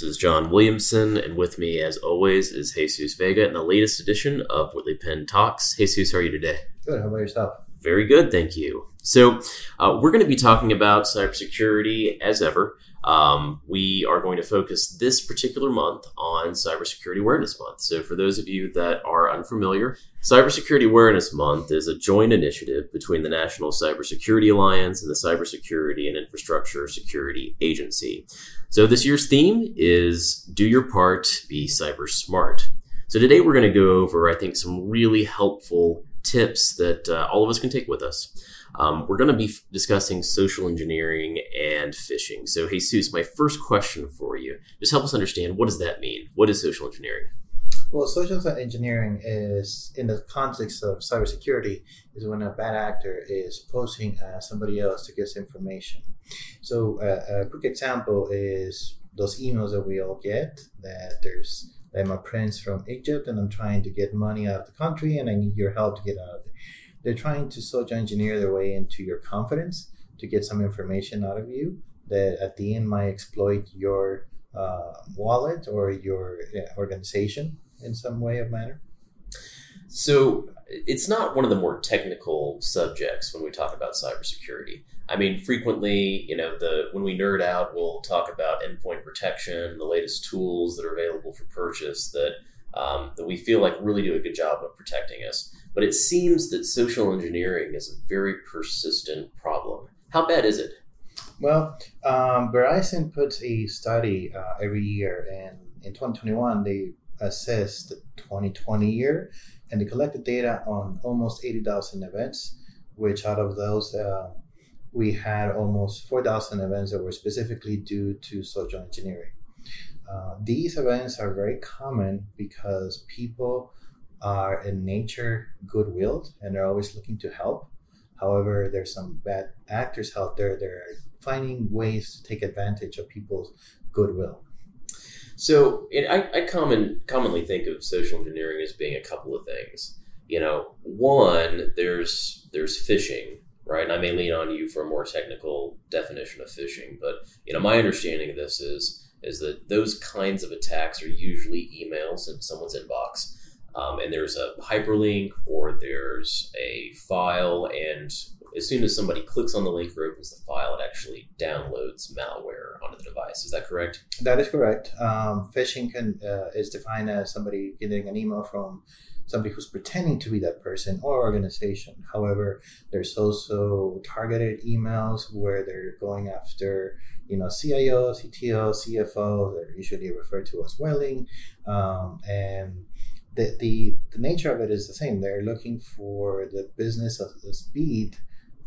this is John Williamson, and with me, as always, is Jesus Vega in the latest edition of Whitley Penn Talks. Jesus, how are you today? Good. How about yourself? Very good, thank you. So, uh, we're going to be talking about cybersecurity as ever. Um, we are going to focus this particular month on Cybersecurity Awareness Month. So, for those of you that are unfamiliar, Cybersecurity Awareness Month is a joint initiative between the National Cybersecurity Alliance and the Cybersecurity and Infrastructure Security Agency. So, this year's theme is Do Your Part, Be Cyber Smart. So, today we're going to go over, I think, some really helpful tips that uh, all of us can take with us. Um, we're going to be f- discussing social engineering and phishing. So, Jesus, my first question for you, just help us understand what does that mean? What is social engineering? Well, social engineering is, in the context of cybersecurity, is when a bad actor is posing as somebody else to get information. So, uh, a quick example is those emails that we all get that there's I'm a prince from Egypt and I'm trying to get money out of the country and I need your help to get out of it. They're trying to social engineer their way into your confidence to get some information out of you that at the end might exploit your uh, wallet or your organization in some way or manner. So it's not one of the more technical subjects when we talk about cybersecurity. I mean, frequently, you know, the when we nerd out, we'll talk about endpoint protection, the latest tools that are available for purchase that um, that we feel like really do a good job of protecting us. But it seems that social engineering is a very persistent problem. How bad is it? Well, um, Verizon puts a study uh, every year, and in 2021 they assessed the 2020 year, and they collected data on almost 80,000 events, which out of those uh, we had almost 4,000 events that were specifically due to social engineering. Uh, these events are very common because people are in nature good-willed and they're always looking to help. However, there's some bad actors out there that are finding ways to take advantage of people's goodwill. So, I, I common, commonly think of social engineering as being a couple of things. You know, one, there's there's phishing, right? And I may lean on you for a more technical definition of phishing, but you know, my understanding of this is is that those kinds of attacks are usually emails in someone's inbox, um, and there's a hyperlink or there's a file, and as soon as somebody clicks on the link or opens the file, it actually downloads malware onto the device. Is that correct? That is correct. Um, phishing can uh, is defined as somebody getting an email from somebody who's pretending to be that person or organization. However, there's also targeted emails where they're going after, you know, CIO, CTO, CFO. They're usually referred to as whaling, um, and the, the the nature of it is the same. They're looking for the business of the speed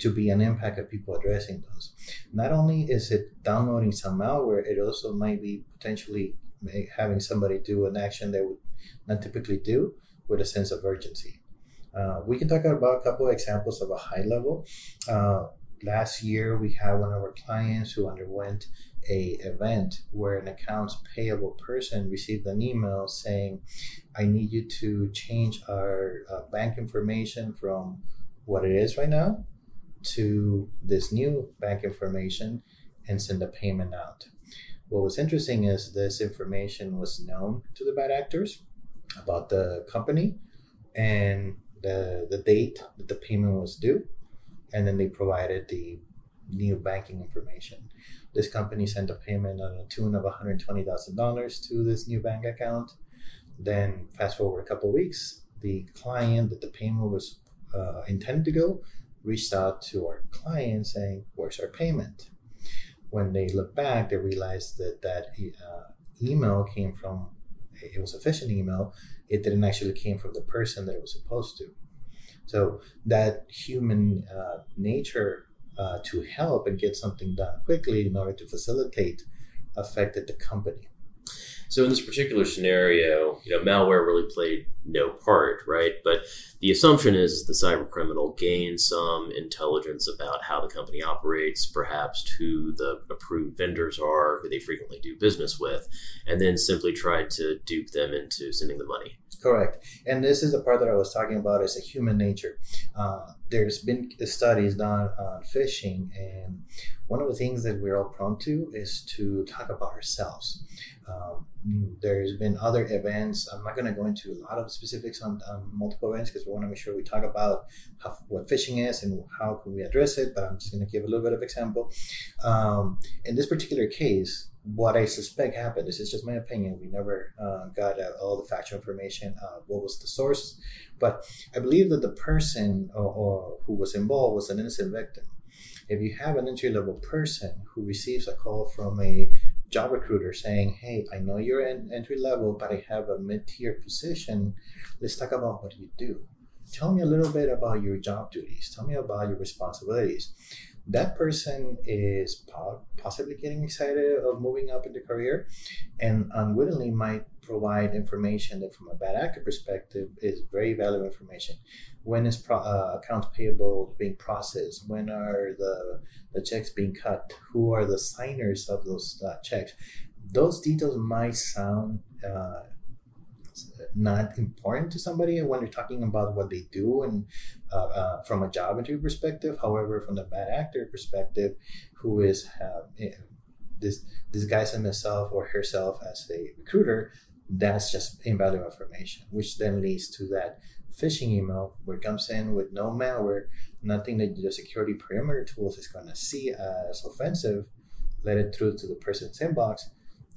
to be an impact of people addressing those. Not only is it downloading some malware, it also might be potentially having somebody do an action they would not typically do with a sense of urgency. Uh, we can talk about a couple of examples of a high level. Uh, last year, we had one of our clients who underwent a event where an accounts payable person received an email saying, "I need you to change our uh, bank information from what it is right now to this new bank information and send a payment out." What was interesting is this information was known to the bad actors about the company and the the date that the payment was due, and then they provided the new banking information. This company sent a payment on a tune of $120,000 to this new bank account. Then, fast forward a couple weeks, the client that the payment was uh, intended to go reached out to our client saying, Where's our payment? When they look back, they realized that that uh, email came from it was a phishing email, it didn't actually came from the person that it was supposed to. So that human uh, nature uh, to help and get something done quickly in order to facilitate affected the company. So in this particular scenario, you know, malware really played no part, right? But the assumption is the cyber criminal gained some intelligence about how the company operates, perhaps who the approved vendors are, who they frequently do business with, and then simply tried to dupe them into sending the money. Correct. And this is the part that I was talking about is a human nature. Uh, there's been studies done on phishing, and one of the things that we're all prone to is to talk about ourselves. Um, there's been other events. I'm not going to go into a lot of specifics on, on multiple events because we want to make sure we talk about how, what phishing is and how can we address it. But I'm just going to give a little bit of example. Um, in this particular case, what I suspect happened. This is just my opinion. We never uh, got uh, all the factual information. Uh, what was the source? But I believe that the person who was involved was an innocent victim. If you have an entry level person who receives a call from a job recruiter saying, "Hey, I know you're an entry level, but I have a mid tier position. Let's talk about what you do. Tell me a little bit about your job duties. Tell me about your responsibilities." That person is possibly getting excited of moving up in the career and unwittingly might provide information that from a bad actor perspective is very valuable information. When is pro- uh, accounts payable being processed? When are the, the checks being cut? Who are the signers of those uh, checks? Those details might sound uh, not important to somebody when they're talking about what they do and uh, uh, from a job interview perspective. However, from the bad actor perspective, who is uh, this disguising himself or herself as a recruiter, that's just invaluable information, which then leads to that phishing email where it comes in with no malware, nothing that the security perimeter tools is going to see as offensive, let it through to the person's inbox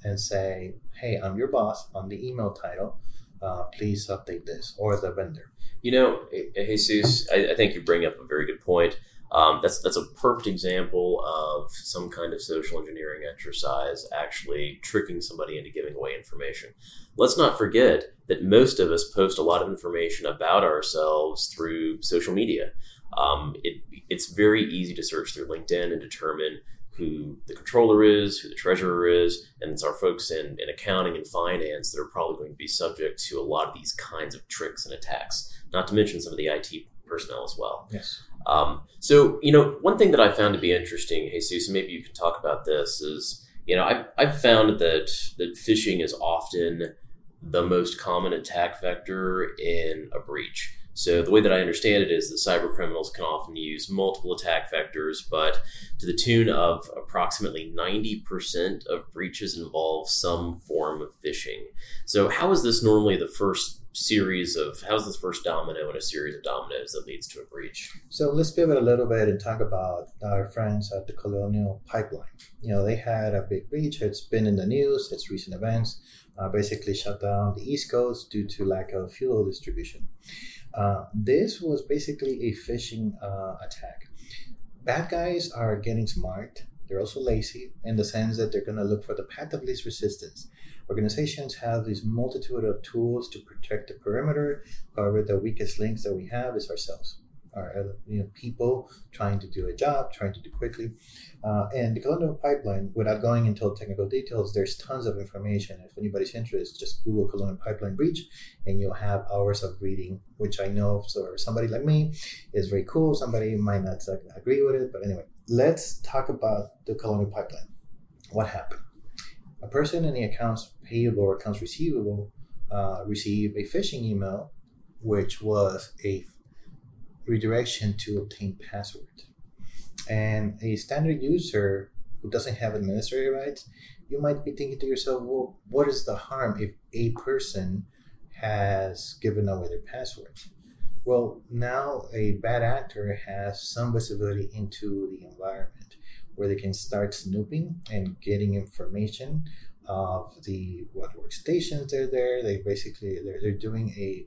and say, hey, I'm your boss on the email title uh, please update this or the vendor. You know, Jesus, I, I think you bring up a very good point. Um, that's that's a perfect example of some kind of social engineering exercise actually tricking somebody into giving away information. Let's not forget that most of us post a lot of information about ourselves through social media. Um, it, it's very easy to search through LinkedIn and determine who the controller is, who the treasurer is, and it's our folks in, in accounting and finance that are probably going to be subject to a lot of these kinds of tricks and attacks, not to mention some of the IT personnel as well. Yes. Um, so, you know, one thing that I found to be interesting, Jesus, maybe you can talk about this, is, you know, I've, I've found that, that phishing is often the most common attack vector in a breach. So the way that I understand it is that cyber criminals can often use multiple attack vectors, but to the tune of approximately 90% of breaches involve some form of phishing. So how is this normally the first series of how's this first domino in a series of dominoes that leads to a breach? So let's pivot a little bit and talk about our friends at the Colonial Pipeline. You know, they had a big breach. It's been in the news. It's recent events. Uh, basically shut down the East Coast due to lack of fuel distribution. Uh, this was basically a phishing uh, attack. Bad guys are getting smart. They're also lazy in the sense that they're going to look for the path of least resistance. Organizations have this multitude of tools to protect the perimeter. However, the weakest links that we have is ourselves are you know, people trying to do a job, trying to do quickly. Uh, and the Colonial Pipeline, without going into technical details, there's tons of information. If anybody's interested, just Google Colonial Pipeline breach, and you'll have hours of reading, which I know for somebody like me is very cool. Somebody might not agree with it, but anyway, let's talk about the Colonial Pipeline. What happened? A person in the accounts payable or accounts receivable uh, received a phishing email, which was a redirection to obtain password. And a standard user who doesn't have administrator rights, you might be thinking to yourself, well, what is the harm if a person has given away their password? Well, now a bad actor has some visibility into the environment where they can start snooping and getting information of the what workstations they're there. They basically they're, they're doing a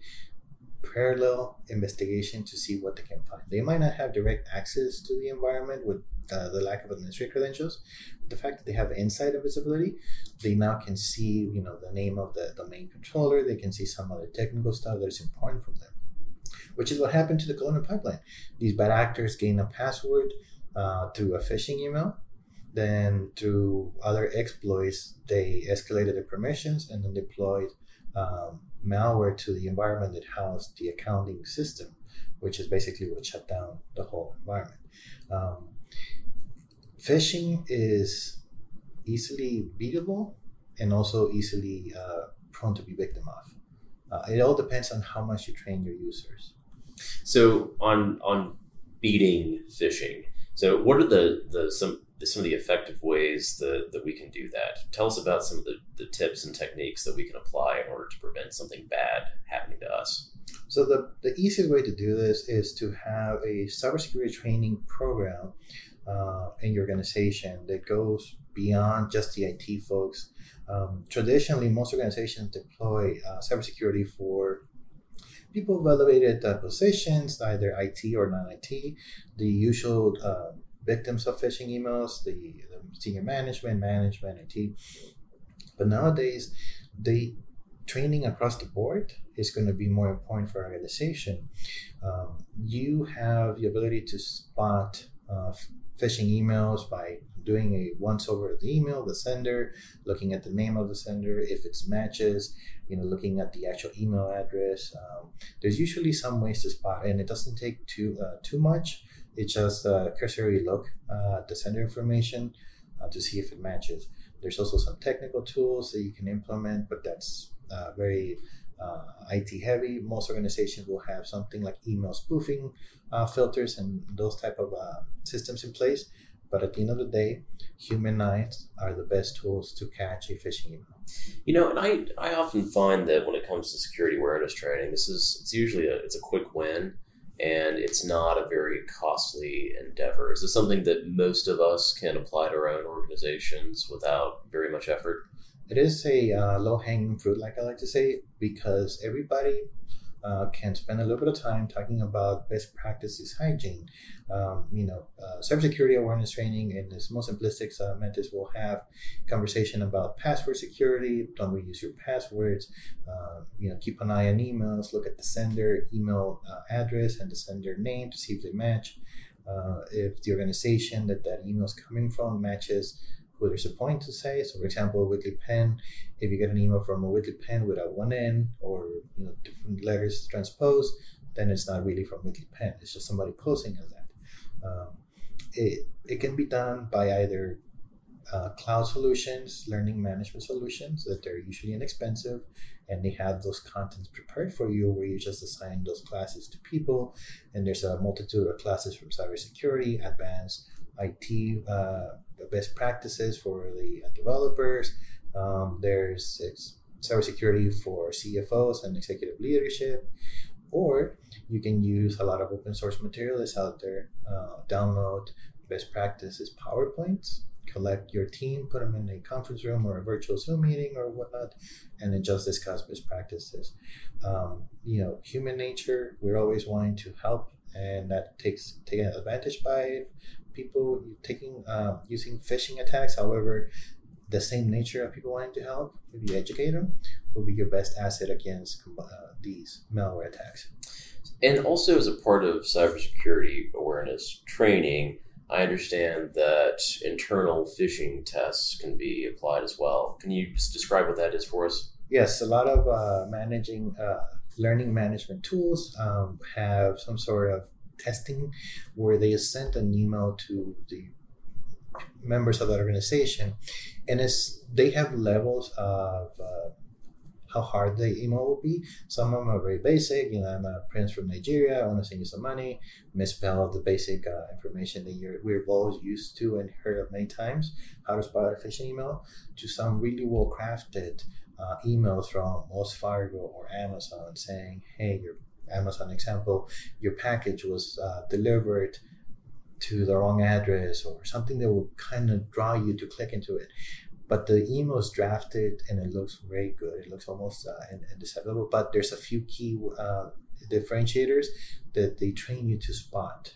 parallel investigation to see what they can find. They might not have direct access to the environment with uh, the lack of administrative credentials, but the fact that they have insight and visibility, they now can see, you know, the name of the domain controller. They can see some other technical stuff that is important from them, which is what happened to the Colonial Pipeline. These bad actors gain a password uh, through a phishing email. Then through other exploits, they escalated the permissions and then deployed um, malware to the environment that housed the accounting system, which is basically what shut down the whole environment. Um, phishing is easily beatable and also easily uh, prone to be victim of. Uh, it all depends on how much you train your users. So on on beating phishing. So, what are the the some some of the effective ways that, that we can do that? Tell us about some of the, the tips and techniques that we can apply in order to prevent something bad happening to us. So the, the easiest way to do this is to have a cybersecurity training program uh, in your organization that goes beyond just the IT folks. Um, traditionally, most organizations deploy uh, cybersecurity for people of elevated uh, positions, either IT or non-IT. The usual uh, victims of phishing emails, the, the senior management, management, IT. But nowadays, the training across the board is going to be more important for our organization. Um, you have the ability to spot uh, phishing emails by doing a once over of the email, the sender, looking at the name of the sender, if it's matches, you know, looking at the actual email address. Um, there's usually some ways to spot, and it doesn't take too uh, too much. It's just a cursory look uh, at the sender information uh, to see if it matches. There's also some technical tools that you can implement, but that's uh, very uh, IT heavy. Most organizations will have something like email spoofing uh, filters and those type of uh, systems in place. But at the end of the day, human eyes are the best tools to catch a phishing email. You know, and I, I often find that when it comes to security awareness training, this is it's usually a it's a quick win and it's not a very costly endeavor. Is this something that most of us can apply to our own organizations without very much effort? It is a uh, low hanging fruit, like I like to say, because everybody uh, can spend a little bit of time talking about best practices hygiene. Um, you know, uh, cybersecurity awareness training in its most simplistic uh, methods will have conversation about password security. Don't reuse your passwords. Uh, you know, keep an eye on emails. Look at the sender email uh, address and the sender name to see if they match. Uh, if the organization that that email is coming from matches who they're supposed to say. So, for example, a Whitley Penn, if you get an email from a Whitley Penn without one N or you know different letters transposed, then it's not really from Whitley Penn. It's just somebody posting as that. Um, it it can be done by either uh, cloud solutions, learning management solutions that they're usually inexpensive, and they have those contents prepared for you where you just assign those classes to people. And there's a multitude of classes from cybersecurity, advanced IT. Uh, best practices for the developers. Um, there's cybersecurity for CFOs and executive leadership, or you can use a lot of open source material that's out there. Uh, download best practices PowerPoints, collect your team, put them in a conference room or a virtual Zoom meeting or whatnot, and then just discuss best practices. Um, you know, human nature, we're always wanting to help, and that takes taking advantage by people taking uh, using phishing attacks. However, the same nature of people wanting to help, if you educate them, will be your best asset against uh, these malware attacks. And also, as a part of cybersecurity awareness training, I understand that internal phishing tests can be applied as well. Can you just describe what that is for us? Yes, a lot of uh, managing uh, learning management tools um, have some sort of testing where they sent an email to the members of that organization. And it's they have levels of uh, how hard the email will be. Some of them are very basic you know i'm a prince from nigeria i want to send you some money. Misspell the basic uh, information that you're, we're all used to and heard of many times. How to spot a phishing email. To some really well crafted uh, emails from Wells Fargo or Amazon saying, "Hey, your Amazon example, your package was uh, delivered to the wrong address or something that will kind of draw you to click into it. But the email is drafted and it looks very good. It looks almost uh, indecipherable, but there's a few key uh, differentiators that they train you to spot.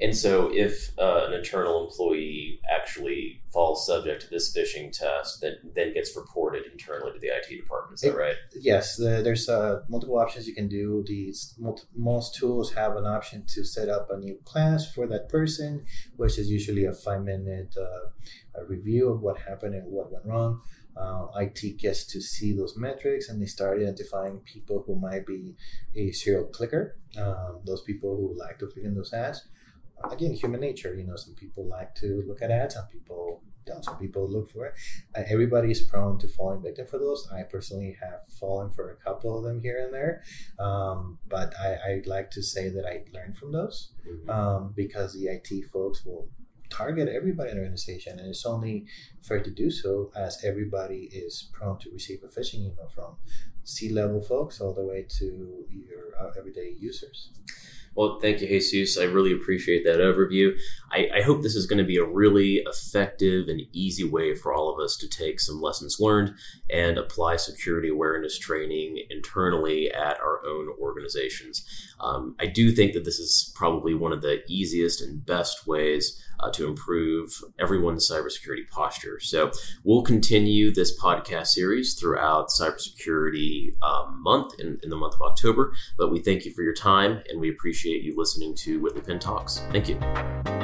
And so, if uh, an internal employee actually falls subject to this phishing test, that then gets reported internally to the IT department, is that right? Yes, the, there's uh, multiple options you can do. These most tools have an option to set up a new class for that person, which is usually a five minute uh, review of what happened and what went wrong. Uh, IT gets to see those metrics and they start identifying people who might be a serial clicker, um, those people who like to click in those ads again, human nature. You know, some people like to look at ads, some people don't. some people look for it. Uh, everybody is prone to falling victim for those. I personally have fallen for a couple of them here and there, um, but I, I like to say that I learned from those Mhm. um, because the IT folks will target everybody in the organization, and it's only fair to do so as everybody is prone to receive a phishing email from C-level folks all the way to your uh, everyday users. Well, thank you, Jesus. I really appreciate that overview. I, I hope this is going to be a really effective and easy way for all of us to take some lessons learned and apply security awareness training internally at our own organizations. Um, I do think that this is probably one of the easiest and best ways uh, to improve everyone's cybersecurity posture. So we'll continue this podcast series throughout Cybersecurity um, Month in, in the month of October. But we thank you for your time and we appreciate you listening to Whitley Penn Talks. Thank you.